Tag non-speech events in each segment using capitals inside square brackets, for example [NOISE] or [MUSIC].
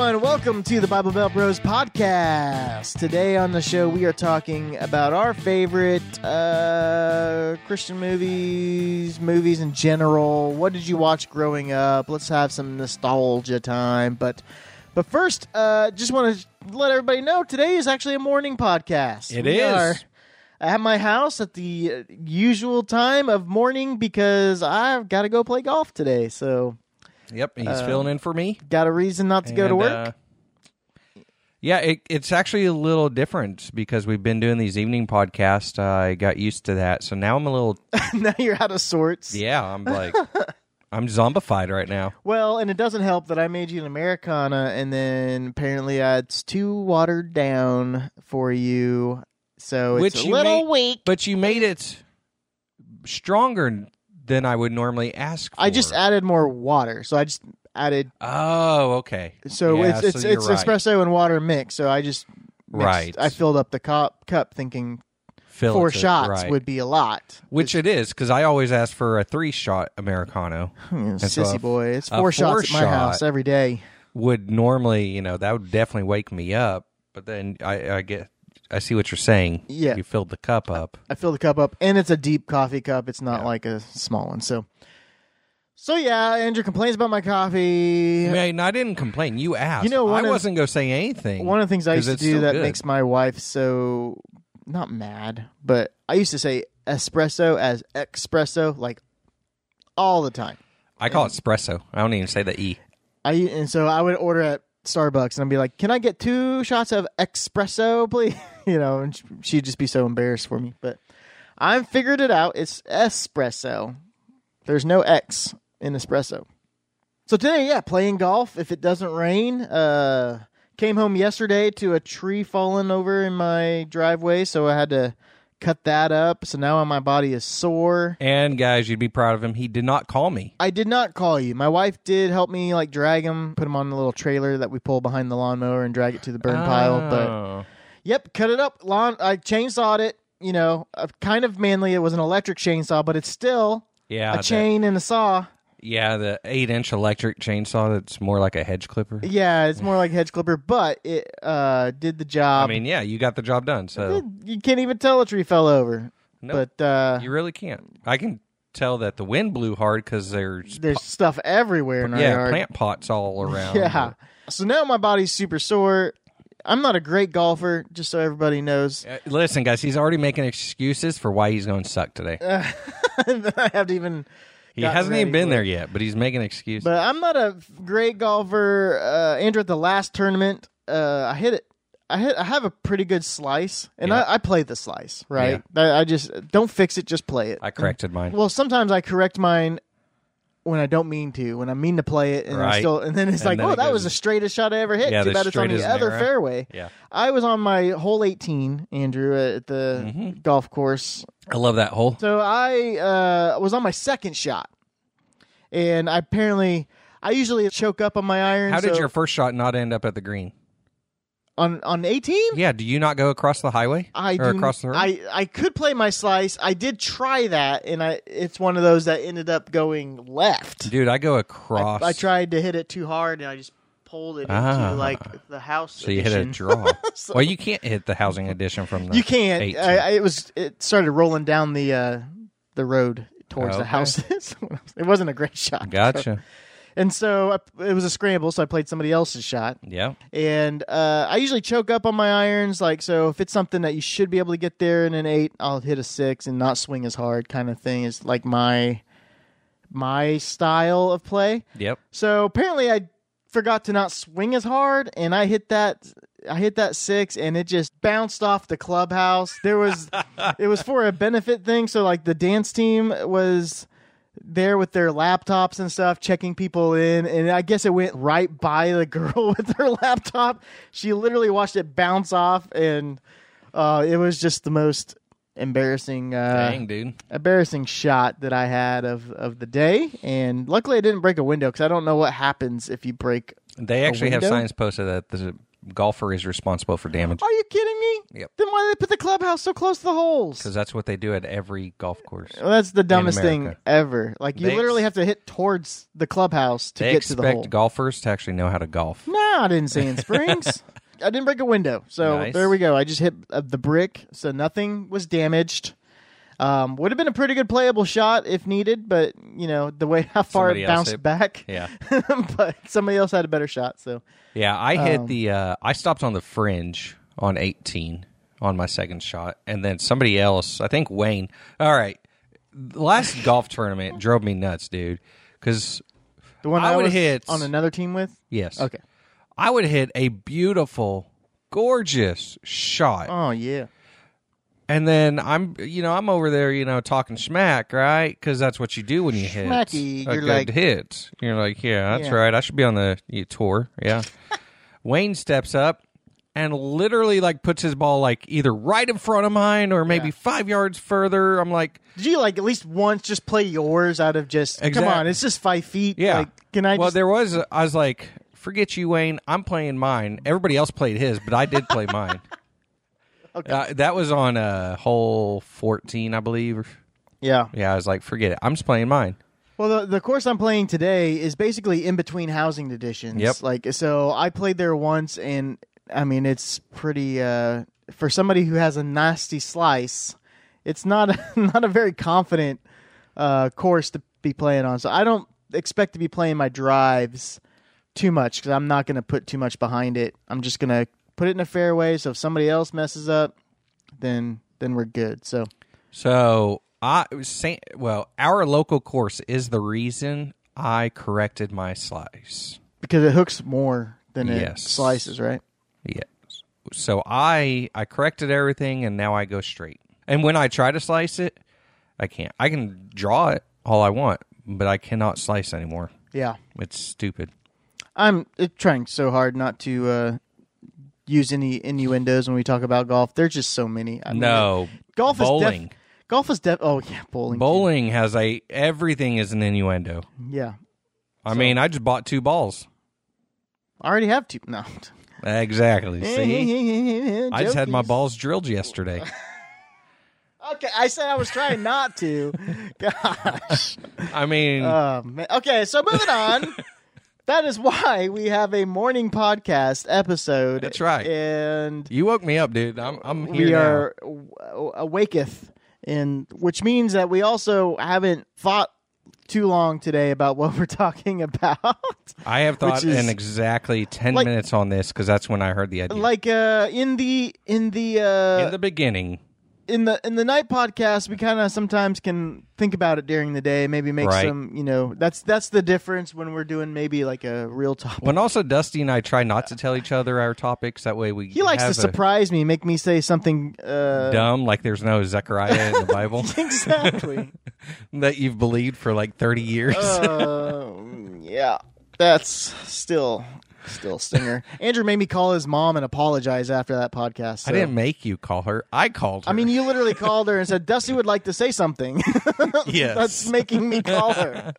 everyone. Welcome to the Bible Belt Bros podcast. Today on the show, we are talking about our favorite uh, Christian movies, movies in general. What did you watch growing up? Let's have some nostalgia time. But, but first, uh, just want to let everybody know today is actually a morning podcast. It we is. Are at my house at the uh, usual time of morning because I've got to go play golf today. So, Yep, he's Uh, filling in for me. got a reason not to go to work. uh, yeah, it, it's actually a little different because we've been doing these evening podcasts. Uh, I got used to that, so now I'm a little. [LAUGHS] now you're out of sorts. Yeah, I'm like, [LAUGHS] I'm zombified right now. Well, and it doesn't help that I made you an Americano, and then apparently uh, it's too watered down for you, so it's Which a little made- weak. But you made it stronger than I would normally ask. For. I just added more water, so I just added. Oh, okay. So Yeah, it's it's so it's right. espresso and water mix. So I just mixed- Right. I filled up the cup cup thinking four shots right. would be a lot. Which it is because I always ask for a three shot americano. Hmm, so Sissy a- boy, it's four shots at my house every day. would normally, you know, that would definitely wake me up. But then I, I get, I see what you're saying. Yeah. you filled the cup up. I fill the cup up, and it's a deep coffee cup. It's not Yeah. like a small one. So, so yeah, Andrew complains about my coffee. I mean, I didn't complain. You asked. You know, I of- wasn't going to say anything. One of the things I used to do that good. makes my wife so not mad, but I used to say espresso as espresso like all the time. I call it espresso. I don't even say the e. I and so I would order at Starbucks and I'd be like, "Can I get two shots of espresso, please?" [LAUGHS] you know, and she'd just be so embarrassed for me. But I figured it out. It's espresso. There's no X in espresso. So today, yeah, playing golf. If it doesn't rain, uh, came home yesterday to a tree falling over in my driveway, so I had to cut that up. So now my body is sore. And guys, you'd be proud of him. He did not call me. I did not call you. My wife did help me like drag him, put him on the little trailer that we pull behind the lawnmower and drag it to the burn pile. But Oh. yep, cut it up. Lawn. I chainsawed it. You know, kind of manly. It was an electric chainsaw, but it's still yeah, a chain and a saw. Yeah, the eight-inch electric chainsaw. That's more like a hedge clipper. Yeah, it's more like a hedge clipper, but it uh, did the job. I mean, yeah, you got the job done. So you can't even tell a tree fell over. Nope. But uh, you really can't. I can tell that the wind blew hard because there's there's stuff everywhere in our yeah yard. plant pots all around. Yeah. So now my body's super sore. I'm not a great golfer, just so everybody knows. Uh, listen, guys, he's already making excuses for why he's going to suck today. [LAUGHS] I haven't even. He hasn't even been there yet, but he's making excuses. But I'm not a great golfer. Uh, Andrew, at the last tournament, uh, I hit it. I hit. I have a pretty good slice, and Yeah. I, I played the slice right. I, I just don't fix it, just play it. I corrected mine. Well, sometimes I correct mine when I don't mean to. When I mean to play it, and I Right. still, and then it's And like, then oh, it that goes- was the straightest shot I ever hit. Yeah, Too bad it's on the other narrow. fairway. Yeah. I was on my hole 18, Andrew, at the Mm-hmm. golf course. I love that hole. So I uh, was on my second shot, and I apparently I usually choke up on my iron. How did so- your first shot not end up at the green? On on 18? Yeah, do you not go across the highway I or do, across the road? I I could play my slice. I did try that, and I it's one of those that ended up going left. Dude, I go across. I tried to hit it too hard, and I just pulled it into Ah. like the house. So you hit a draw. [LAUGHS] So- well, you can't hit the housing edition from the. You can't. I, I, it was. It started rolling down the uh, the road towards the houses. [LAUGHS] it wasn't a great shot. Gotcha. And so I, it was a scramble, so I played somebody else's shot. Yeah. And uh, I usually choke up on my irons, like so. If it's something that you should be able to get there in an eight, I'll hit a six and not swing as hard, kind of thing. Is like my my style of play. Yep. So apparently, I forgot to not swing as hard, and I hit that. I hit that six, and it just bounced off the clubhouse. There was, [LAUGHS] it was for a benefit thing. So like the dance team was there with their laptops and stuff, checking people in, and I guess it went right by the [LAUGHS] girl with her laptop. She literally watched it bounce off, and uh, it was just the most embarrassing. Uh, Dang, dude. embarrassing shot that I had of, of the day. And luckily, I didn't break a window because I don't know what happens if you break. They actually have signs posted that golfer is responsible for damage Are you kidding me? Yep. Then why did they put the clubhouse so close to the holes? because that's what they do at every golf course. Well, that's the dumbest thing America. ever. Like you They literally have to hit towards the clubhouse to They get to the hole. expect golfers to actually know how to golf. No, I didn't say in Springs. [LAUGHS] I didn't break a window, so Nice. there we go. I just hit uh, the brick, so nothing was damaged. Um, would have been a pretty good playable shot if needed, but you know the way how far Somebody it bounced hit- back. Yeah. [LAUGHS] but somebody else had a better shot. So Yeah, I hit Um, the. Uh, I stopped on the fringe on 18 on my second shot, and then somebody else, I think Wayne. All right, the last golf tournament drove me nuts, dude. Because the one I I, would was hit- on another team with. yes, Okay. I would hit a beautiful, gorgeous shot, Oh yeah. And then I'm, you know, I'm over there, you know, talking smack, right? Because that's what you do when you hit Schmacky, a you're good like- hit. You're like, yeah, that's Yeah. right. I should be on the y- tour. Yeah. [LAUGHS] Wayne steps up and literally like puts his ball like either right in front of mine or maybe five yards further. I'm like, Did you like at least once just play yours out of just Exact- come on? It's just five feet. yeah. Like, can I? well, just, there was. I was like, forget you, Wayne. I'm playing mine. Everybody else played his, but I did play mine. [LAUGHS] Okay. Uh, that was on uh, hole 14, I believe. yeah. Yeah, I was like, forget it. I'm just playing mine. Well, the, the course I'm playing today is basically in between housing editions. Yep. Like, so I played there once, and I mean, it's pretty. Uh, for somebody who has a nasty slice, it's not a, [LAUGHS] not a very confident uh, course to be playing on. So I don't expect to be playing my drives too much because I'm not going to put too much behind it. I'm just going to put it in a fairway. So if somebody else messes up, then then we're good. So So I say, well, our local course is the reason I corrected my slice. because it hooks more than it Yes. slices, right? Yes. So I I corrected everything and now I go straight. And when I try to slice it, I can't. I can draw it all I want, but I cannot slice anymore. Yeah. It's stupid. I'm trying so hard not to uh, use any innuendos when we talk about golf. There's just so many. I mean, No. golf bowling. is def- golf is def. Oh yeah, bowling. too. Bowling has a everything is an innuendo. Yeah, I mean, I just bought two balls. I already have two. No, Exactly. [LAUGHS] See? I just had my balls drilled yesterday. [LAUGHS] Okay, I said I was trying not to. [LAUGHS] Gosh. I mean, Oh. Okay, so moving on. That is why we have a morning podcast episode. That's right. And you woke me up, dude. I'm I'm here we now. are w- awaketh, and which means that we also haven't thought too long today about what [LAUGHS] we're talking about. I have [LAUGHS] thought is- in exactly ten like- minutes on this because that's when I heard the idea. like uh, in the in the uh, in the beginning, in the in the night podcast, we kind of sometimes can think about it during the day. Maybe make Right. some, you know, that's that's the difference when we're doing maybe like a real topic. when also Dusty and I try not to tell each other our topics, that way we He likes to surprise me, make me say something. Uh, dumb like there's no Zechariah in the Bible [LAUGHS] exactly. [LAUGHS] that you've believed for like thirty years. uh, yeah, that's still still stinger. [LAUGHS] Andrew made me call his mom and apologize after that podcast. I didn't make you call her. I called her. I mean, you literally [LAUGHS] called her and said Dusty would like to say something. [LAUGHS] yes. That's making me call her.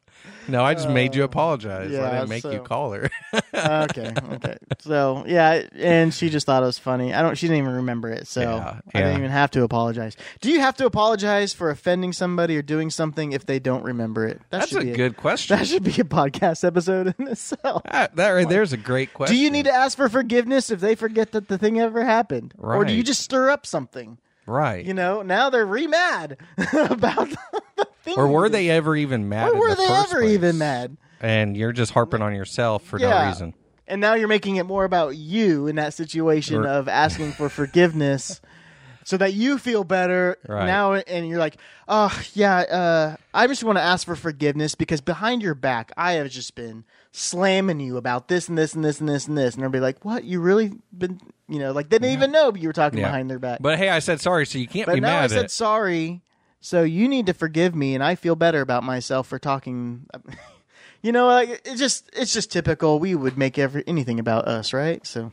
No, I just made you um, apologize. I didn't make so- you call her. Ah, okay, okay. So yeah, and she just thought it was funny. I don't. She didn't even remember it, so Yeah, I yeah. didn't even have to apologize. Do you have to apologize for offending somebody or doing something if they don't remember it? That That's a good question. That should be a podcast episode in itself. That, that right there's a great question. Do you need to ask for forgiveness if they forget that the thing ever happened, or do you just stir up something? right? You know, now they're re mad [LAUGHS] about the thing. or were they ever even mad? Or were the they first ever place? even mad? And you're just harping on yourself for no reason. And now you're making it more about you in that situation Or- of asking for forgiveness [LAUGHS] so that you feel better Right. now and you're like, "Oh, yeah, uh, I just want to ask for forgiveness because behind your back I have just been slamming you about this and this and this and this and this." And everybody like, "What? You really been, you know, like they didn't even know you were talking Yeah. behind their back." But hey, I said sorry, so you can't But be now I mad said it. sorry, so you need to forgive me, and I feel better about myself for talking. [LAUGHS] you know, like it's just it's just typical. We would make every anything about us, right? So,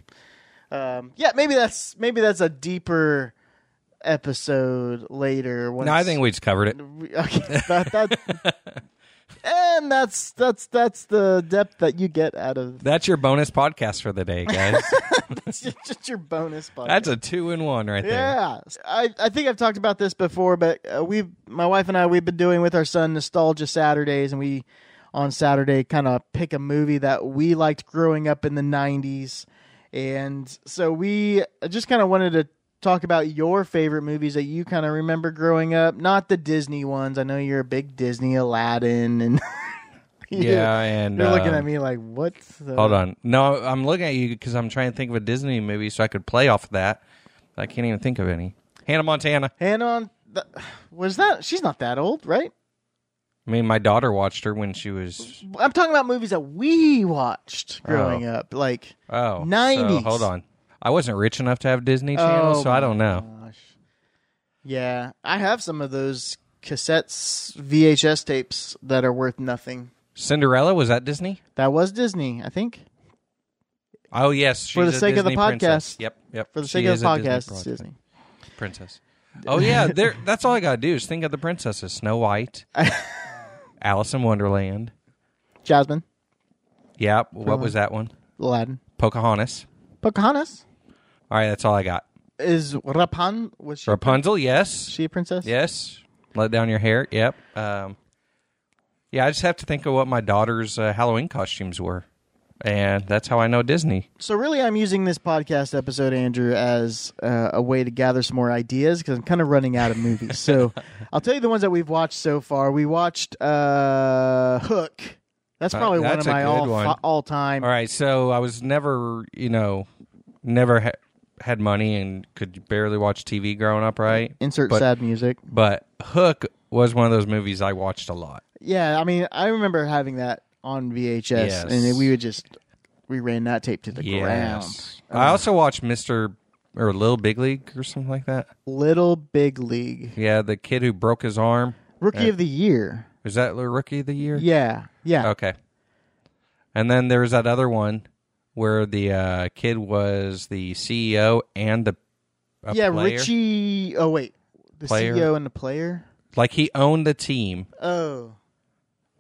um, yeah, maybe that's maybe that's a deeper episode later. Once, No, I think we just covered it. [LAUGHS] okay, that, that, [LAUGHS] and that's that's that's the depth that you get out of That's your bonus podcast for the day, guys. [LAUGHS] that's just, just your bonus podcast. That's a two in one right there. Yeah, I, I think I've talked about this before, but uh, we, my wife and I, we've been doing with our son nostalgia Saturdays, and we on Saturday kind of pick a movie that we liked growing up in the '90s, and so we just kind of wanted to talk about your favorite movies that you kind of remember growing up, not the Disney ones. I know you're a big Disney Aladdin, and [LAUGHS] Yeah, and you're looking um, at me like, what? the- Hold on. No, I'm looking at you because I'm trying to think of a Disney movie so I could play off of that. I can't even think of any. Hannah Montana. Hannah on. The, was that? She's not that old, right? I mean, my daughter watched her when she was. I'm talking about movies that we watched growing Oh. up, like Oh, 90s. so hold on. I wasn't rich enough to have Disney Channel, Oh so I oh don't know. gosh. Yeah, I have some of those cassettes, VHS tapes that are worth nothing. Cinderella was that Disney? That was Disney, I think. Oh yes, she's For the a sake of the Disney princess. podcast. Yep, yep. For the She sake of the a Disney podcast. Disney. princess. Oh yeah, [LAUGHS] there. That's all I gotta do is think of the princesses: Snow White, [LAUGHS] Alice in Wonderland. Jasmine, Yeah, what uh-huh. was that one? Aladdin, Pocahontas. Pocahontas. All right, that's all I got. Is Rapunzel was she, Rapunzel, yes, she a princess? yes. Let down your hair. Yep. Um, yeah, I just have to think of what my daughter's uh, Halloween costumes were, and that's how I know Disney. So really, I'm using this podcast episode, Andrew, as uh, a way to gather some more ideas because I'm kind of running out of movies. so [LAUGHS] I'll tell you the ones that we've watched so far. We watched uh, Hook. That's Uh, probably one that's of a my good all one. all time. All right, so I was never, you know, never ha- had money and could barely watch TV growing up, right? Insert But- sad music. But Hook was one of those movies I watched a lot. Yeah, I mean, I remember having that on VHS, Yes. and we would just we ran that tape to the ground. I also watched Mr. or Little Big League or something like that. Little Big League, Yeah, the kid who broke his arm. Rookie Uh, of the Year. Was that the rookie of the year? Yeah, yeah. Okay. And then there was that other one where the uh, kid was the CEO and the a yeah, player. Richie. Oh wait, the Player. CEO and the player. Like he owned the team. Oh,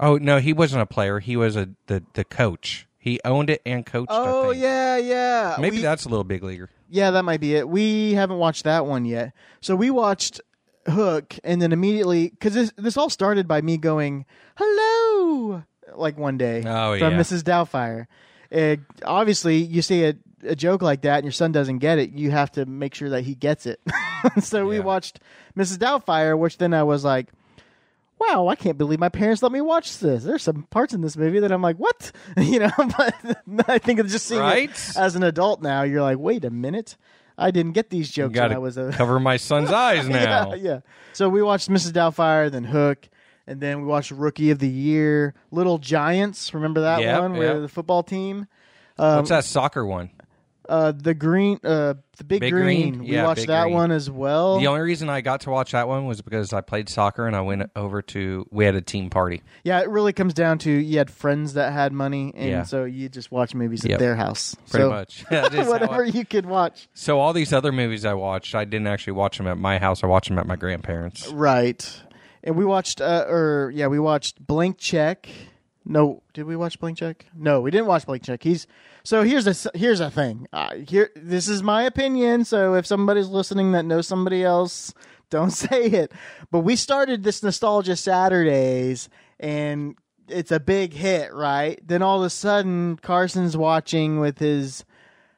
Oh no, he wasn't a player. He was a the the coach. He owned it and coached. I oh think. yeah, yeah. Maybe We- that's a little big leaguer. Yeah, that might be it. We haven't watched that one yet. So we watched Hook, and then immediately because this this all started by me going hello like one day Oh, from yeah. Mrs. Doubtfire. And obviously, you see a, a joke like that, and your son doesn't get it. You have to make sure that he gets it. [LAUGHS] so we watched Mrs. Doubtfire, which then I was like. Wow, I can't believe my parents let me watch this. There's some parts in this movie that I'm like, what? [LAUGHS] You know, [LAUGHS] but I think it's just seeing Right? it as an adult now, you're like, wait a minute, I didn't get these jokes when I was a cover my son's eyes now. yeah, yeah. So we watched Mrs. Doubtfire, then Hook, and then we watched Rookie of the Year, Little Giants. Remember that Yep, one where yep. the football team, um, What's that soccer one? uh, the green, uh, the Big, Big Green. Green? We Yeah, watched that Green. one as well. The only reason I got to watch that one was because I played soccer and I went over to we had a team party. yeah, it really comes down to you had friends that had money, and Yeah. so you just watch movies at their house, Pretty so, much. [LAUGHS] That is [LAUGHS] how whatever I- you could watch. so all these other movies I watched, I didn't actually watch them at my house. I watched them at my grandparents. Right. And we watched uh or yeah, we watched Blank Check. No, did we watch Blank Check? No, we didn't watch Blank Check. He's so here's a here's a thing. Uh, here this is my opinion, so if somebody's listening that knows somebody else, [LAUGHS] don't [LAUGHS] say it. But we started this nostalgia Saturdays and it's a big hit, right? Then all of a sudden Carson's watching with his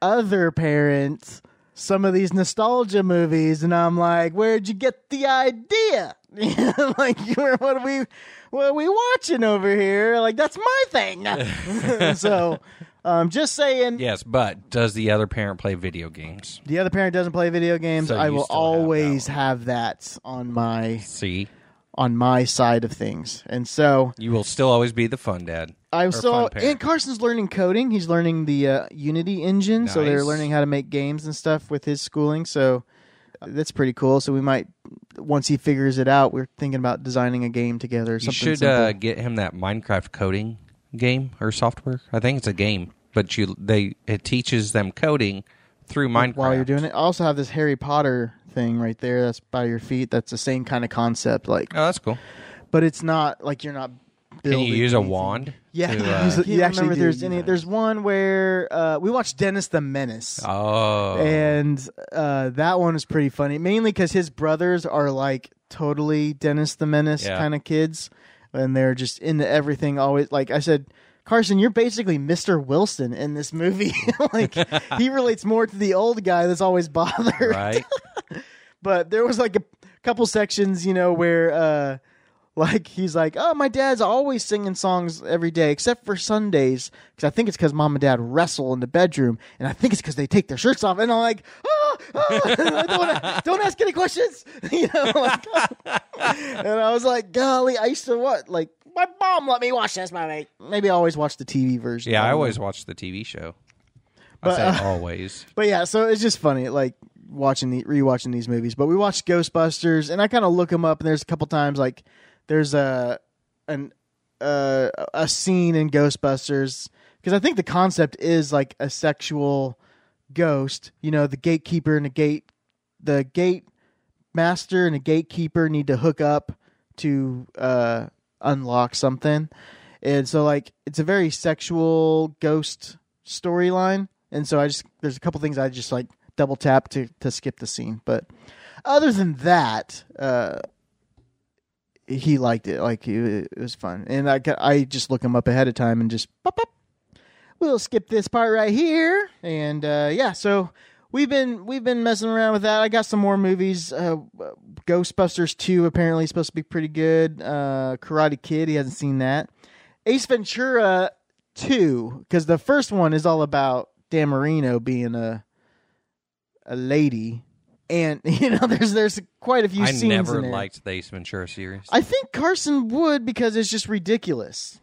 other parents some of these nostalgia movies and I'm like, where'd you get the idea? [LAUGHS] like [LAUGHS] what are we what are we watching over here? Like that's my thing. [LAUGHS] so um just saying Yes, but does the other parent play video games? the other parent doesn't play video games. So I will still have that always have that on my See, on my side of things. And so you will still always be the fun dad. I'm Or still fun parent. and Carson's learning coding. He's learning the uh, Unity engine, so they're Nice. learning how to make games and stuff with his schooling. So uh, that's pretty cool. So we might once he figures it out, we're thinking about designing a game together. Or You something should simple. uh, get him that Minecraft coding game or software. I think it's a game, but you they it teaches them coding through Minecraft while you're doing it. I also have this Harry Potter thing right there. That's by your feet. That's the same kind of concept. Like, Oh, that's cool. but it's not like you're not Can you use a anything. wand? Yeah, to, [LAUGHS] you, uh, use- you Can't actually remember if there's There's, any- there's one where uh, we watched Dennis the Menace. oh, and uh, that one is pretty funny. Mainly because his brothers are like totally Dennis the Menace Yeah. kind of kids, and they're just into everything. Always, like I said, Carson, you're basically Mister Wilson in this movie. [LAUGHS] like he relates more to the old guy that's always bothered. right. [LAUGHS] But there was like a couple sections, you know, where uh like he's like, "Oh, my dad's always singing songs every day except for Sundays because I think it's because mom and dad wrestle in the bedroom, and I think it's because they take their shirts off." And I'm like, "Oh, [LAUGHS] don't, don't ask any questions," [LAUGHS] you know. Like, [LAUGHS] and I was like, "Golly, I used to what like." My mom let me watch this movie. Maybe I always watch the TV version. Yeah, I know. always watch the TV show. But, I say uh, always. But yeah, so it's just funny, like watching the rewatching these movies. But we watched Ghostbusters, and I kind of look them up, and there's a couple times like there's a an uh, a scene in Ghostbusters because I think the concept is like a sexual ghost. You know, the gatekeeper and the gate, the gate master and the gatekeeper need to hook up to uh, unlock something, and so like it's a very sexual ghost storyline. And so I just there's a couple things I just like double tap to to skip the scene, but other than that, uh, he liked it. Like it, it was fun, and I I just look him up ahead of time and just pop up. We'll skip this part right here, and uh, yeah. So we've been we've been messing around with that. I got some more movies. Uh, Ghostbusters two apparently is supposed to be pretty good. Uh, Karate Kid, he hasn't seen that. Ace Ventura two, because the first one is all about Dan Marino being a a lady, and [LAUGHS] you know there's there's quite a few I scenes never in there. liked the Ace Ventura series. I think Carson would because it's just ridiculous.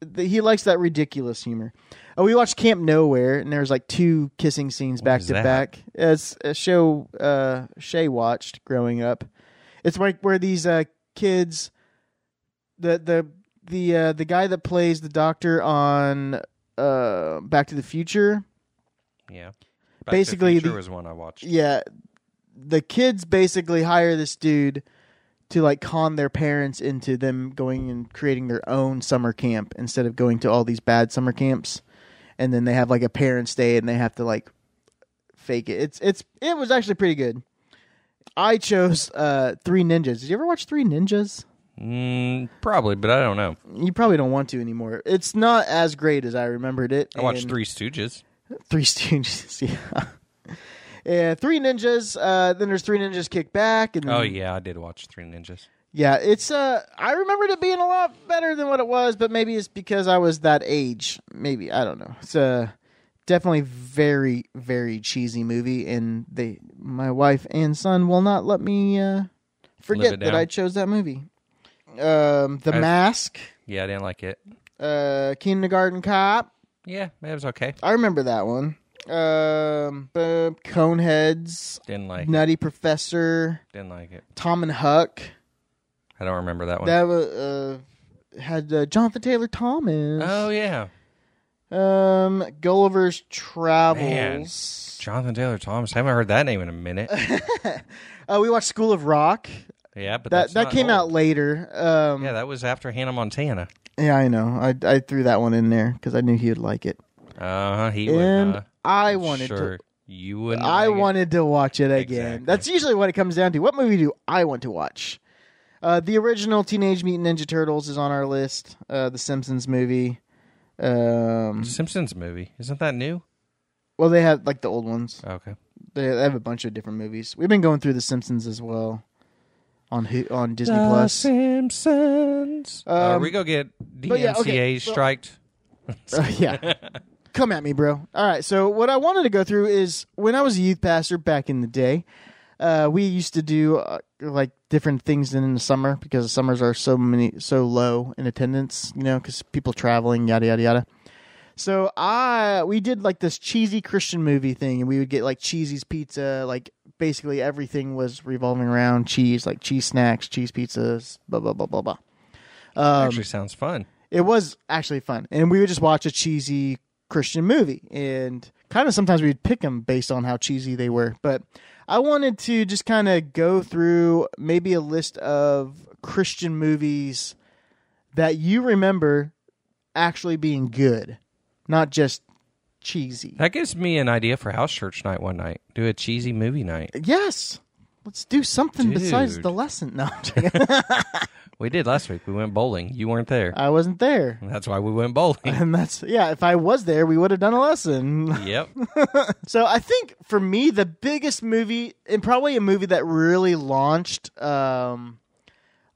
The- He likes that ridiculous humor. Oh, we watched Camp Nowhere, and there was like two kissing scenes back is to that? back. It's a show uh, Shay watched growing up. It's like where these uh, kids, the the the uh, the guy that plays the doctor on uh, Back to the Future, yeah. basically the, Future the- was one I watched. yeah, the kids basically hire this dude to like con their parents into them going and creating their own summer camp instead of going to all these bad summer camps. And then they have like a parents' day and they have to like fake it. It's it's it was actually pretty good. I chose uh Three Ninjas. Did you ever watch Three Ninjas? Mm, probably, but I don't know. You probably don't want to anymore. It's not as great as I remembered it. I watched and- Three Stooges. Three Stooges. [LAUGHS] Yeah. Yeah, Three Ninjas. Uh, then there's Three Ninjas Kick Back, and then, Oh yeah, I did watch Three Ninjas. yeah. It's uh, I remembered it being a lot better than what it was, but maybe it's because I was that age. Maybe I don't know. It's a definitely very very cheesy movie, and they, my wife and son, will not let me uh, forget it that down. I chose that movie. Um, The I- Mask, Yeah, I didn't like it. uh, Kindergarten Cop. Yeah, it was okay. I remember that one. Um, uh, Coneheads, Didn't like. it. Nutty Professor, Didn't like it. Tom and Huck. I don't remember that one. That was uh, had uh, Jonathan Taylor Thomas. oh yeah, Um, Gulliver's Travels. Jonathan Taylor Thomas. I haven't heard that name in a minute. [LAUGHS] Uh, we watched School of Rock. Yeah, but That that's that not came out old. later. Um, Yeah, yeah, that was after Hannah Montana. Yeah, I know. I I threw that one in there because I knew he would like it, Uh huh. He and would. Uh, I wanted sure to. you wouldn't. I it. wanted to watch it again. Exactly. That's usually what it comes down to. What movie do I want to watch? Uh, the original Teenage Mutant Ninja Turtles is on our list. Uh, the Simpsons movie. Um, Simpsons movie. Isn't that new? well, they have like the old ones. Okay. They, they have a bunch of different movies. We've been going through the Simpsons as well on on Disney Plus. Simpsons. uh, Um, we go get but yeah, okay, DMCA striked. Uh, [LAUGHS] yeah. [LAUGHS] Come at me, bro. All right. So what I wanted to go through is when I was a youth pastor back in the day, uh, we used to do uh, like different things in the summer because the summers are so many so low in attendance, you know, because people traveling, yada yada yada. So I we did like this cheesy Christian movie thing, and we would get like Cheesy's Pizza. Like basically everything was revolving around cheese, like cheese snacks, cheese pizzas, blah blah blah blah blah. Um, Actually, sounds fun. it was actually fun, and we would just watch a cheesy Christian movie, and kind of sometimes we'd pick them based on how cheesy they were. But I wanted to just kind of go through maybe a list of Christian movies that you remember actually being good, not just cheesy. That gives me an idea for house church night one night. Do a cheesy movie night. Yes. Let's do something besides the lesson. No. [LAUGHS] [LAUGHS] We did last week. We went bowling. You weren't there. I wasn't there. That's why we went bowling. And that's, yeah, if I was there, we would have done a lesson. yep. [LAUGHS] So I think for me, the biggest movie, and probably a movie that really launched, um,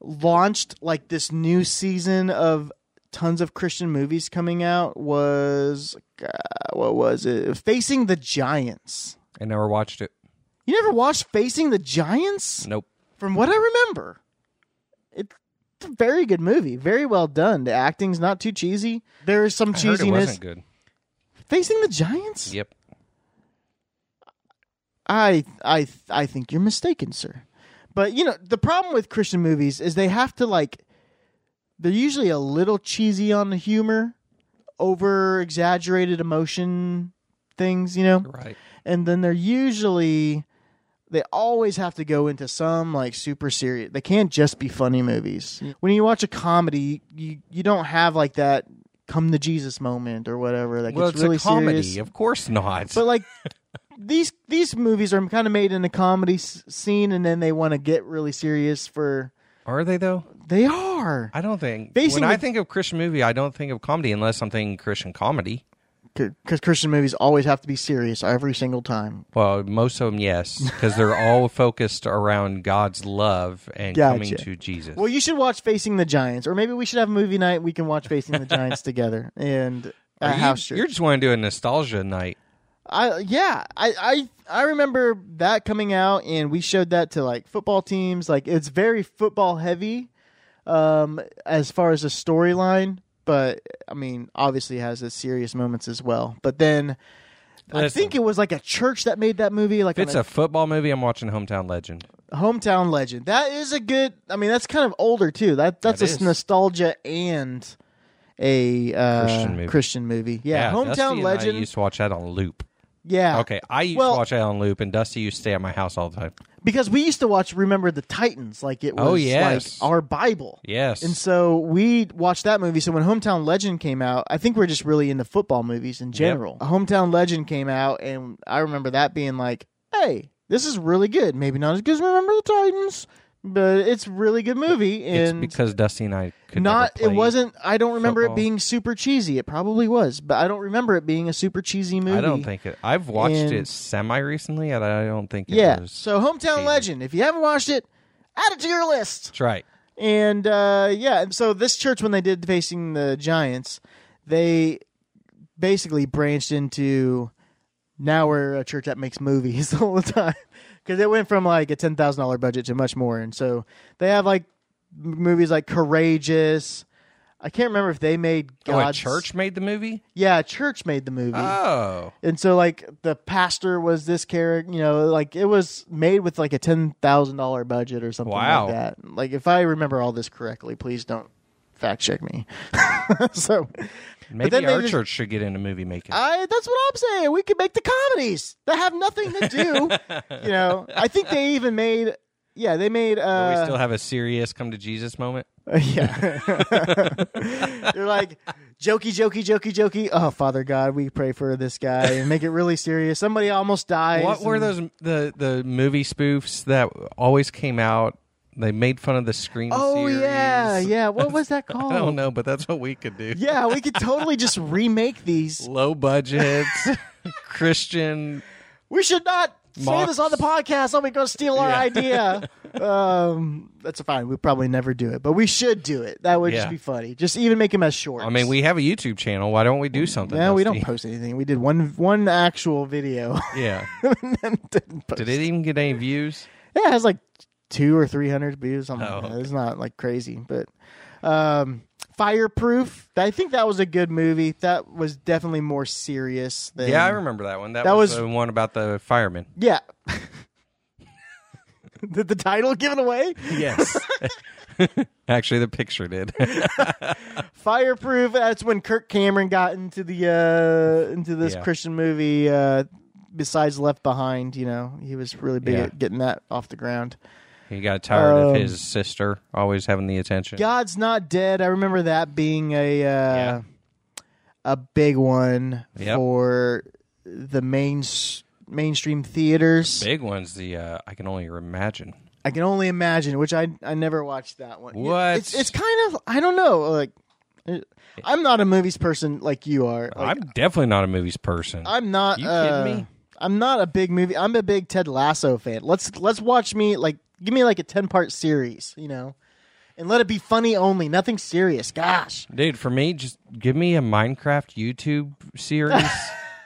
launched like this new season of tons of Christian movies coming out was uh, what was it? Facing the Giants. I never watched it. You never watched Facing the Giants? Nope. From what I remember, it's a very good movie. Very well done. The acting's not too cheesy. There is some I heard it cheesiness. wasn't good. Facing the Giants? Yep. I I I think you're mistaken, sir. But you know, the problem with Christian movies is they have to like they're usually a little cheesy on the humor, over exaggerated emotion things, you know? Right. And then they're usually they always have to go into some like super serious. They can't just be funny movies. Mm. When you watch a comedy, you you don't have like that come to Jesus moment or whatever that Well, gets it's really a comedy. serious. Of course not. But like [LAUGHS] these these movies are kind of made in a comedy s- scene, and then they want to get really serious for. Are they though? They are I don't think. Facing when I think of Christian movie, I don't think of comedy unless I'm thinking Christian comedy. Because Christian movies always have to be serious every single time. Well, most of them, yes, because they're all [LAUGHS] focused around God's love and coming to Jesus. Well, you should watch Facing the Giants, or maybe we should have a movie night. We can watch Facing the Giants [LAUGHS] together and you, house church. You're just want to do a nostalgia night. I yeah, I, I I remember that coming out, and we showed that to like football teams. Like it's very football heavy, um, as far as the storyline. But I mean, obviously, it has its serious moments as well. But then. I Listen. think it was like a church that made that movie, like If it's on a football movie, I'm watching Hometown Legend. hometown legend. That is a good. I mean, that's kind of older too. That that's That a is. nostalgia and a uh, Christian movie. Christian movie. Yeah, Dusty hometown and legend. I used to watch that on loop. Yeah, Okay, I used Well- to watch that on loop, and Dusty used to stay at my house all the time. because we used to watch Remember the Titans like it oh, was Oh, yes. like our Bible. Yes, And so we watched that movie. So when Hometown Legend came out, I think we're just really into football movies in general. Hometown Legend came out, and I remember that being like, "Hey, this is really good. Maybe not as good as Remember the Titans, but it's a really good movie." it's because Dusty and I could not it wasn't. I don't remember football. it being super cheesy. It probably was, but I don't remember it being a super cheesy movie. I don't think it. I've watched And- it semi recently, and I don't think it Yeah. So Hometown cheesy. Legend. If you haven't watched it, add it to your list. That's right. And uh, yeah, and so this church, when they did facing the Giants, they basically branched into now we're a church that makes movies [LAUGHS] all the time because it went from like a ten thousand dollar budget to much more, and so they have like movies like Courageous. I can't remember if they made Oh, a church made the movie. Yeah, church made the movie. Oh, and so like the pastor was this character you know like it was made with like a ten thousand dollar budget or something Wow. like that like if i remember all this correctly please don't fact check me [LAUGHS] so maybe our just- church should get into movie making. i that's what i'm saying we could make the comedies that have nothing to do you know [LAUGHS] i think they even made yeah they made But uh we still have a serious come to Jesus moment. [LAUGHS] yeah they're like jokey jokey jokey jokey oh father god we pray for this guy and make it really serious somebody almost dies What were those the the movie spoofs that always came out? They made fun of the screen. Oh series. yeah, yeah. What was that called? [LAUGHS] I don't know, but that's what we could do. Yeah, we could totally just [LAUGHS] remake these. Low budget [LAUGHS] Christian. We should not say this on the podcast. Somebody's going to steal our Yeah. idea. um, that's fine. We probably never do it, but we should do it. That would just be funny. Just even make them as short. I mean, we have a YouTube channel. Why don't we do something? Yeah, we don't post anything. We did one one actual video. Yeah. and then didn't post. Did it even get any views? Yeah, it has like two or three hundred views. Something Oh, like that. It's not like crazy, but um, Fireproof. I think that was a good movie. That was definitely more serious. Than, Yeah, I remember that one. That, That was, was- the one about the fireman. Yeah. [LAUGHS] Did the title give it away? Yes. [LAUGHS] Actually, the picture did. [LAUGHS] Fireproof. That's when Kirk Cameron got into the uh, into this Yeah. Christian movie. Uh, besides Left Behind, you know, he was really big Yeah. at getting that off the ground. He got tired Um, of his sister always having the attention. God's Not Dead. I remember that being a uh, Yeah. a big one Yep. for the main mainstream theaters. Big one's the uh, I can only imagine. I can only imagine, which I I never watched that one. What? It's it's kind of I don't know like. I'm not a movies person like you are. Like, I'm definitely not a movies person. I'm not. You uh, kidding me? I'm not a big movie. I'm a big Ted Lasso fan. Let's let's watch me like give me like a ten part series, you know, and let it be funny only, nothing serious. Gosh, Dude, for me, just give me a Minecraft YouTube series.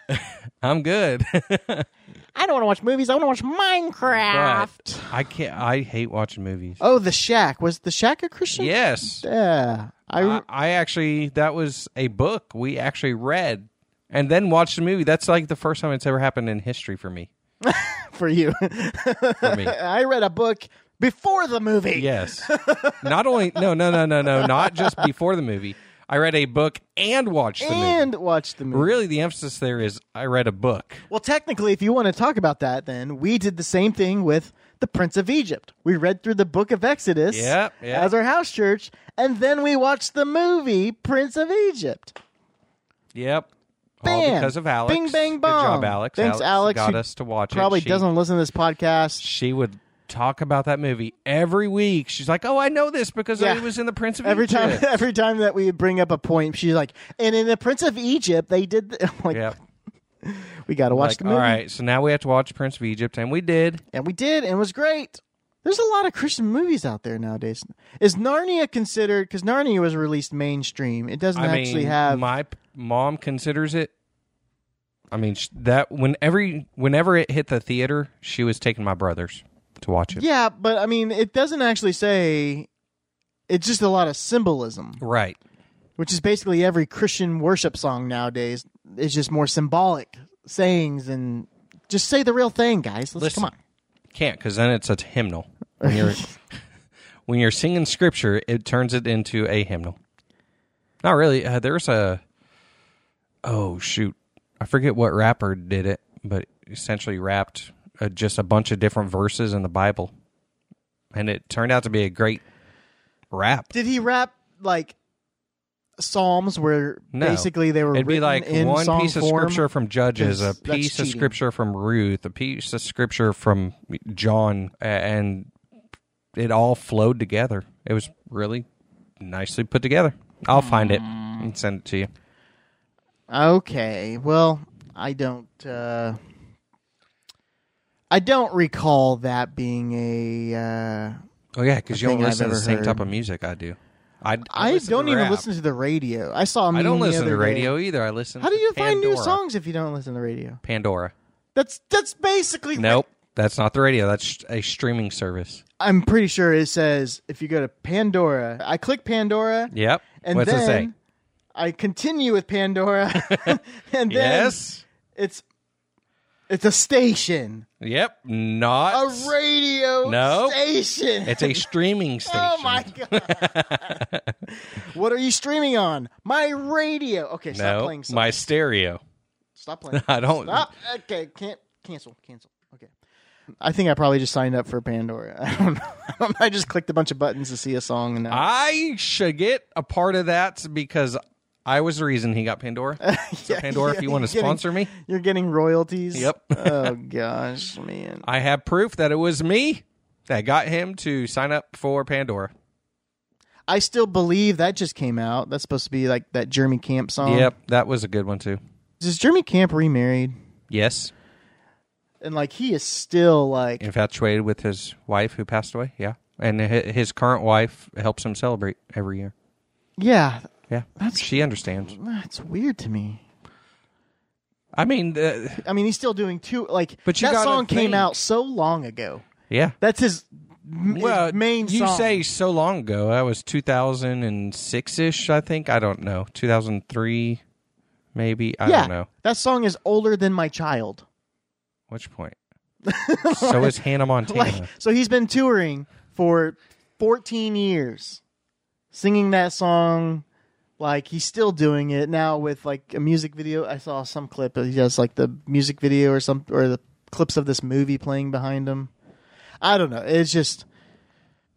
[LAUGHS] I'm good. I don't want to watch movies. I want to watch Minecraft. but I can't. I hate watching movies. Oh, The Shack was The Shack a Christian? Yes, Yeah, I, I, I actually that was a book we actually read and then watched the movie. That's like the first time it's ever happened in history for me. [LAUGHS] for you. For me, [LAUGHS] I read a book before the movie. yes. Not only no no no no no not just before the movie. I read a book and watched the movie. and watched the movie. Really, the emphasis there is I read a book. Well, technically, if you want to talk about that, then we did the same thing with the Prince of Egypt. We read through the Book of Exodus Yep, yep. as our house church, and then we watched the movie Prince of Egypt. Yep. All because of Alex. Bing, bang, Good job, Alex. Thanks, Alex, Got who us to watch Probably it. She- doesn't listen to this podcast. She would talk about that movie every week. She's like, "Oh, I know this because Yeah. it was in the Prince of Every Egypt." time, [LAUGHS] every time that we bring up a point, she's like, "And in the Prince of Egypt, they did." th-" [LAUGHS] I'm like, yeah. we got to watch Like, the movie, all right, so now we have to watch Prince of Egypt, and we did. and we did, and it was great. There's a lot of Christian movies out there nowadays. Is Narnia considered? Because Narnia was released mainstream. It doesn't I actually mean, have. my p- mom considers it. I mean, sh- that whenever whenever it hit the theater, she was taking my brothers to watch it. Yeah, but I mean, it doesn't actually say. It's just a lot of symbolism, Right. which is basically every Christian worship song nowadays. Is just more symbolic sayings and just say the real thing, guys. Let's Listen. come on. Can't because then it's a hymnal. When you're [LAUGHS] when you're singing scripture, it turns it into a hymnal. Not really. Uh, there's a oh shoot, I forget what rapper did it, but essentially rapped uh, just a bunch of different verses in the Bible, and it turned out to be a great rap. Did he rap like psalms where No. basically they were It'd be like in one piece of form? scripture from Judges, a piece of scripture from Ruth, a piece of scripture from John, and it all flowed together. It was really nicely put together. I'll find it and send it to you. Okay, well, I don't. uh I don't recall that being a. Uh, Oh yeah, because you don't I've listen to the same heard. type of music I do. I, I, listen don't to even rap. listen to the radio. I saw. I I don't listen to the radio either. I listen. How do to you find new Pandora. songs if you don't listen to the radio? Pandora. That's that's basically Nope, that's not the radio. That's a streaming service. I'm pretty sure it says if you go to Pandora, I click Pandora, Yep. and What's then it say? I continue with Pandora, [LAUGHS] and then Yes. it's it's a station, Yep. Not a radio No. station. It's a streaming station. [LAUGHS] Oh my god! [LAUGHS] what are you streaming on? My radio. Okay, stop no, playing. Songs. my stereo. stop playing. [LAUGHS] I don't. Stop. Okay, can't cancel. Cancel. Okay. I think I probably just signed up for Pandora. I don't know. I, don't know. I just clicked a bunch of buttons to see a song, and I should get a part of that because I was the reason he got Pandora. [LAUGHS] So Yeah, Pandora, yeah, if you want to getting- sponsor me, you're getting royalties. Yep. oh [LAUGHS] gosh, man. I have proof that it was me that got him to sign up for Pandora. I still believe that just came out. That's supposed to be like that Jeremy Camp song. yep, that was a good one too. Is Jeremy Camp remarried? Yes, And like he is still like infatuated with his wife who passed away. Yeah, and his current wife helps him celebrate every year. yeah. Yeah, That's- she understands. That's weird to me. I mean, uh, I mean, he's still doing two. Like, But you that gotta song came think- out so long ago. yeah. That's his, m- his Well, main you song. say so long ago. That was 2006 ish, I think. I don't know. 2003, maybe. I yeah, don't know. that song is older than my child. Which point? so is [LAUGHS] Hannah Montana. Like, so he's been touring for 14 years, singing that song. Like he's still doing it now with like a music video. I saw some clip. He does like the music video or some or the clips of this movie playing behind him. I don't know. It's just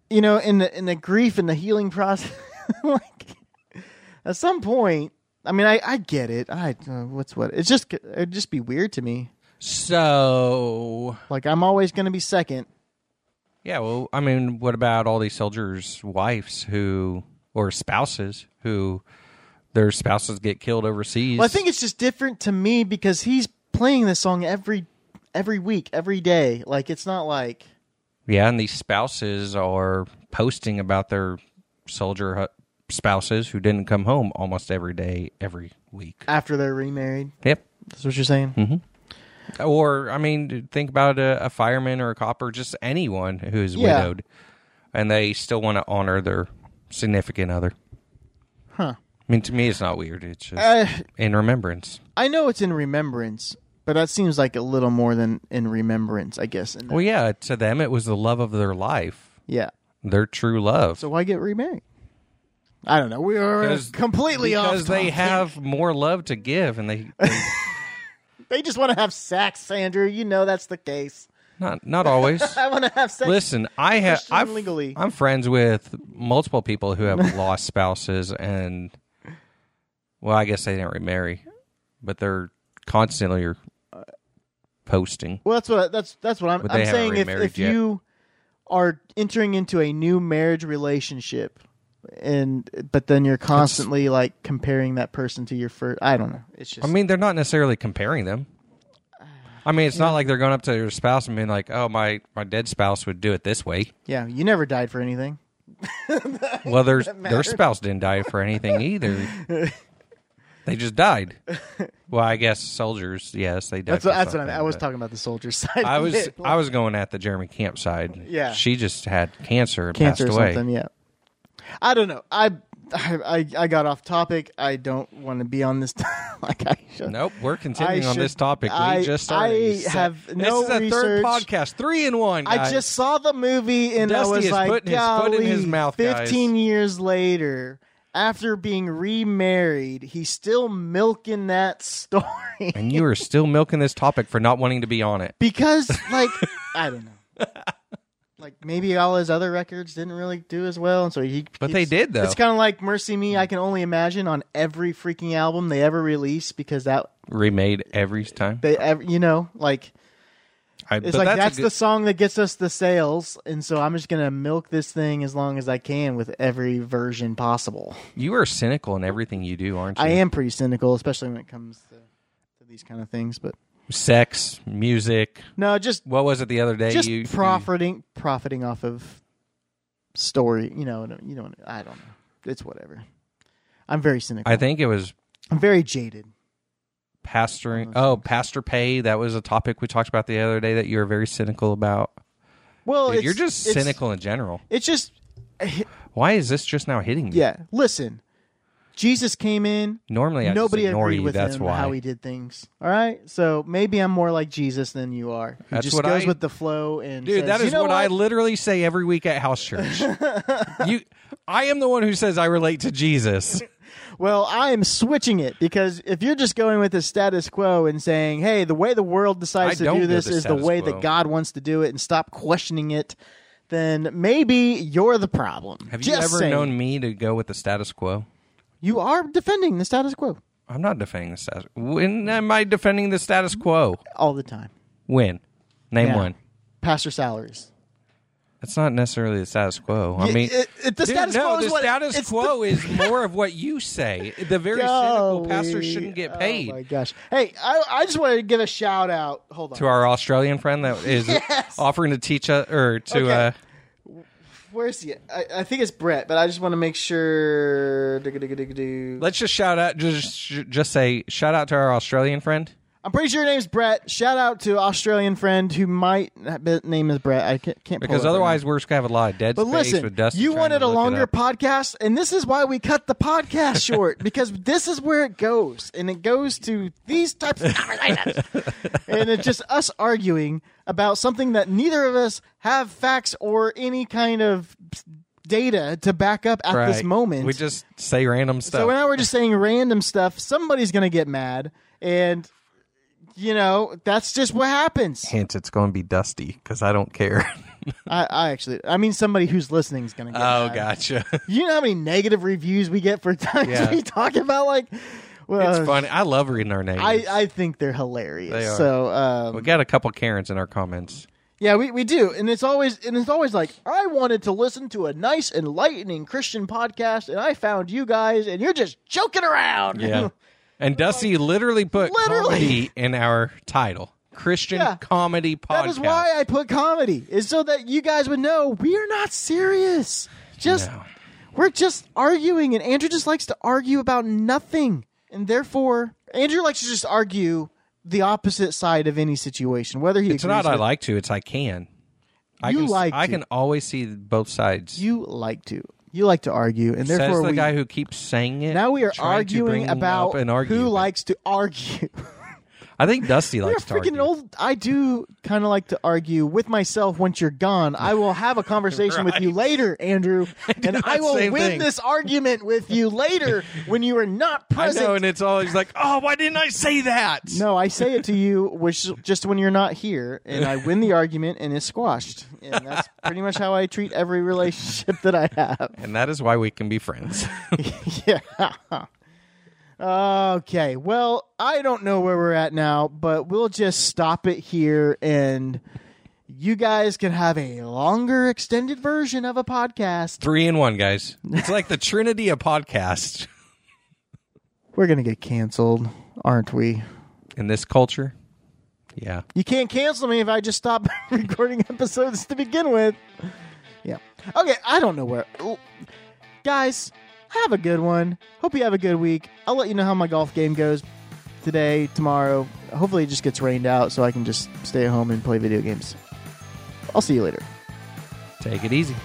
you know, in the in the grief and the healing process, [LAUGHS] like at some point, I mean, I I get it. I uh, what's what? It's just it'd just be weird to me. So Like I'm always going to be second. yeah, well, I mean, what about all these soldiers' wives who or spouses who their spouses get killed overseas? Well, I think it's just different to me because he's playing this song every every week, every day. Like it's not like yeah, and these spouses are posting about their soldier hu- spouses who didn't come home almost every day, every week. after they're remarried. Yep. That's what you're saying. Mm-hmm. Or I mean, think about a, a fireman or a cop or just anyone who's Yeah. widowed, and they still want to honor their significant other. Huh. I mean, to me, it's not weird. It's just Uh, in remembrance. I know it's in remembrance, but that seems like a little more than in remembrance, I guess. in that- Well, yeah, to them, it was the love of their life, yeah. their true love. So why get remarried? I don't know. We are Because- completely because off. they topic. have more love to give, and they, they [LAUGHS] They just want to have sex, Andrew. You know that's the case. Not not always. [LAUGHS] I want to have sex. Listen, I have Christian I've, legally. I'm friends with multiple people who have lost spouses, and well, I guess they didn't remarry, but they're constantly posting. Well, that's what that's that's what I'm. But they I'm haven't saying if remarried if yet. you are entering into a new marriage relationship, and but then you're constantly like comparing that person to your first. I don't know. It's just. I mean, they're not necessarily comparing them. I mean, it's not like they're going up to their spouse and being like, "Oh, my my dead spouse would do it this way." yeah, you never died for anything. Well, their [LAUGHS] their spouse didn't die for anything either. [LAUGHS] They just died. Well, I guess soldiers, yes, they died. That's for what, that's what I, something, mean. I was but- talking about the soldier [LAUGHS] side. I of was it. I was going at the Jeremy Camp side. Yeah. she just had cancer and cancer or passed away. something. Yeah, I don't know. I I I, I got off topic. I don't want to be on this. [LAUGHS] like I should. Nope, we're continuing I on this topic. We I- just started. I have no This is a third research. podcast, three in one. I guys. just saw the movie and Dusty I was is like, putting his foot in his "Golly, mouth, guys." Fifteen years later, after being remarried, he's still milking that [LAUGHS] story and you are still milking this topic for not wanting to be on it. because, like, I don't know. [LAUGHS] Like maybe all his other records didn't really do as well, and so he. But they did, though. It's kind of like "MercyMe." I can only imagine on every freaking album they ever release because that Remade every time. they ever, you know, like I, It's like that's, that's, a the song that gets us the sales, and so I'm just gonna milk this thing as long as I can with every version possible. You are cynical in everything you do, aren't you? I am pretty cynical, especially when it comes to, to these kind of things. But Sex, music. no, just What was it the other day? just you, profiting profiting off of story. You know, you know, I don't know. It's whatever. I'm very cynical. I think it was I'm very jaded. pastoring. Oh, pastor pay. That was a topic we talked about the other day that you were very cynical about. Well, Dude, it's, you're just it's- cynical in general. It's just uh, Why is this just now hitting me? yeah. Listen, Jesus came in. Normally, I Nobody just agreed you. with That's him why. how he did things. All right, so maybe I'm more like Jesus than you are. He That's just what goes I- with the flow and Dude, says, that "You know what, I literally say every week at house church. [LAUGHS] you, I am the one who says I relate to Jesus. [LAUGHS] Well, I am switching it because if you're just going with the status quo and saying, "Hey, the way the world decides I to don't do this the is the status way quo. that God wants to do it," and stop questioning it, then maybe you're the problem. Have you Just ever saying. known me to go with the status quo? You are defending the status quo I'm not defending the status. When am I defending the status quo? all the time. When? Name Yeah. one. Pastor salaries. It's not necessarily the status quo. I mean, it- it- the Dude, status no, quo is the what- status it's the- quo is more of what you say. The very [LAUGHS] cynical pastor Golly. shouldn't get Oh paid. my gosh! Hey, I, I just wanted to give a shout out. Hold on. to our Australian friend that is [LAUGHS] offering to teach us or to Okay. uh, Where's he? I, I think it's Brett, but I just want to make sure. Let's just shout out just just say shout out to our Australian friend. I'm pretty sure your name's Brett. Shout out to Australian friend who might name is Brett. I can't, can't Because otherwise we're just gonna have a lot of dead But space listen, with Dustin. you wanted a longer podcast, and this is why we cut the podcast [LAUGHS] short because this is where it goes, and it goes to these types of conversations, [LAUGHS] and it's just us arguing about something that neither of us have facts or any kind of data to back up at this moment. We just say random stuff. So now we're just saying random stuff. Somebody's going to get mad, and you know that's just what happens. Hint, it's going to be Dusty because I don't care. [LAUGHS] I, I actually, I mean, somebody who's listening is gonna get. oh, mad. gotcha. [LAUGHS] You know how many negative reviews we get for [LAUGHS] times Yeah. we talk about like. Well, it's funny. I love reading our names. I, I think they're hilarious. They are. So um, we got a couple Karens in our comments. yeah, we, we do, and it's always and it's always like I wanted to listen to a nice, enlightening Christian podcast, and I found you guys, and you're just joking around. Yeah. And Dusty literally put Literally. comedy in our title. Christian Yeah. comedy podcast. that is why I put comedy is so that you guys would know we are not serious. Just No. we're just arguing, and Andrew just likes to argue about nothing, and therefore Andrew likes to just argue the opposite side of any situation, whether he It's agrees not I with- like to, it's I can. I You can, like I to. can always see both sides. you like to. You like to argue, and therefore Says the we, guy who keeps saying it. now we are trying to arguing about an who likes to argue. [LAUGHS] I think Dusty likes to freaking argue. old. I do kind of like to argue with myself once you're gone. I will have a conversation with you Right. later, Andrew, [LAUGHS] and I will same win thing. this argument with you later when you are not [LAUGHS] I present. know, and it's always like, oh, why didn't I say that? no, I say it to you, [LAUGHS] which just when you're not here, and I win the argument, and it's squashed. And that's pretty much how I treat every relationship that I have. And that is why we can be friends. yeah. Okay. Well, I don't know where we're at now, but we'll just stop it here and you guys can have a longer extended version of a podcast. Three in one, guys. It's like the Trinity of podcast [LAUGHS] We're going to get canceled, aren't we? in this culture. Yeah. You can't cancel me if I just stop [LAUGHS] recording episodes to begin with. Yeah. Okay, I don't know where. Guys, have a good one. Hope you have a good week. I'll let you know how my golf game goes today, tomorrow. Hopefully, it just gets rained out so I can just stay at home and play video games. I'll see you later. Take it easy.